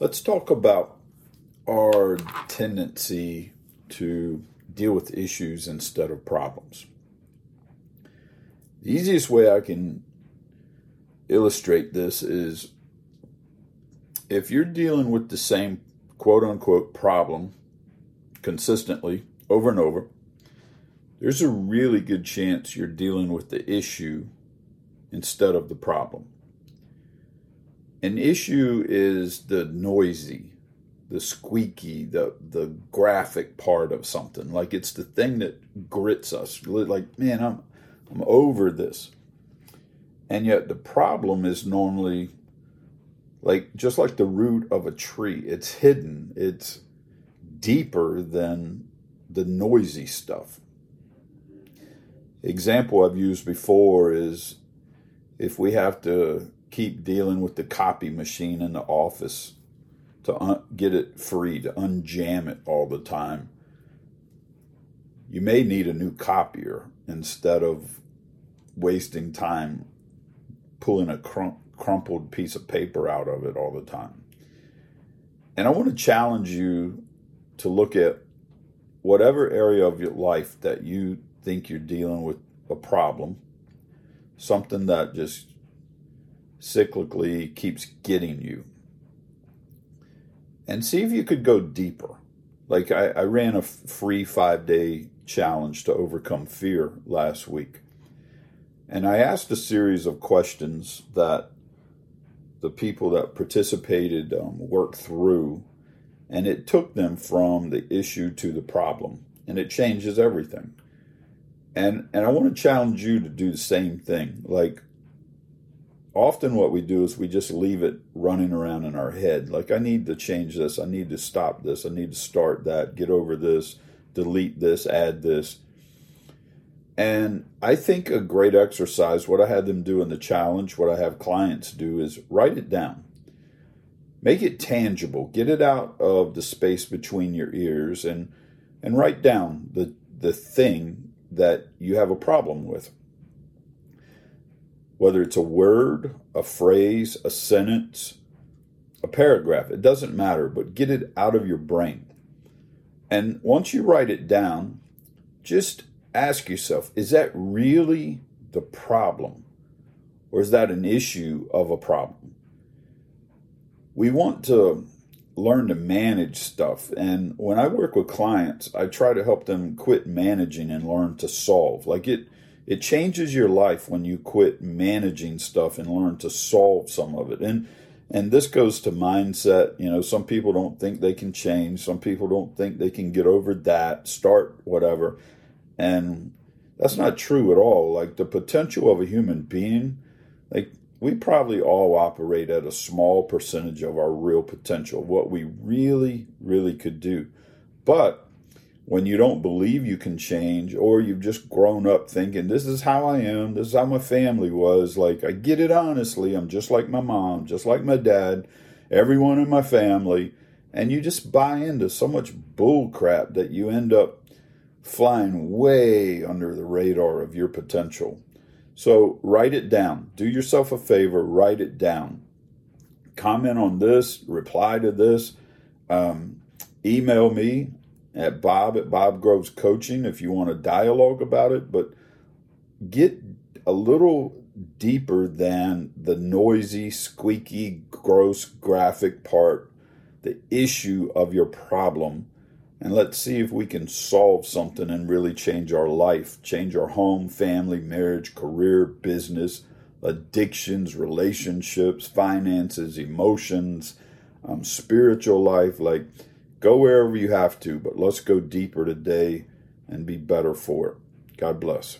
Let's talk about our tendency to deal with issues instead of problems. The easiest way I can illustrate this is if you're dealing with the same quote unquote problem consistently over and over, there's a really good chance you're dealing with the issue instead of the problem. An issue is the noisy, the squeaky, the the graphic part of something. Like it's the thing that grits us. Like, man, I'm I'm over this. And yet the problem is normally like just like the root of a tree. It's hidden. It's deeper than the noisy stuff. Example I've used before is if we have to keep dealing with the copy machine in the office to un- get it free, to unjam it all the time. You may need a new copier instead of wasting time pulling a crum- crumpled piece of paper out of it all the time. And I want to challenge you to look at whatever area of your life that you think you're dealing with a problem, something that just cyclically keeps getting you. And see if you could go deeper. Like I, I ran a free five day challenge to overcome fear last week. And I asked a series of questions that the people that participated um, worked through, and it took them from the issue to the problem, and it changes everything. And and I want to challenge you to do the same thing. Like often what we do is we just leave it running around in our head. Like, I need to change this. I need to stop this. I need to start that, get over this, delete this, add this. And I think a great exercise, what I had them do in the challenge, what I have clients do is write it down. Make it tangible. Get it out of the space between your ears and and write down the the thing that you have a problem with whether it's a word, a phrase, a sentence, a paragraph, it doesn't matter, but get it out of your brain. And once you write it down, just ask yourself is that really the problem? Or is that an issue of a problem? We want to learn to manage stuff. And when I work with clients, I try to help them quit managing and learn to solve. Like it, it changes your life when you quit managing stuff and learn to solve some of it. And and this goes to mindset. You know, some people don't think they can change. Some people don't think they can get over that, start whatever. And that's not true at all. Like the potential of a human being, like we probably all operate at a small percentage of our real potential, what we really, really could do. But when you don't believe you can change or you've just grown up thinking this is how I am, this is how my family was, like I get it honestly, I'm just like my mom, just like my dad, everyone in my family, and you just buy into so much bull crap that you end up flying way under the radar of your potential. So write it down. Do yourself a favor, write it down. Comment on this, reply to this. Um, email me at Bob at Bob Groves Coaching if you want a dialogue about it, but get a little deeper than the noisy, squeaky, gross graphic part, the issue of your problem. And let's see if we can solve something and really change our life, change our home, family, marriage, career, business, addictions, relationships, finances, emotions, um, spiritual life. Like, Go wherever you have to, but let's go deeper today and be better for it. God bless.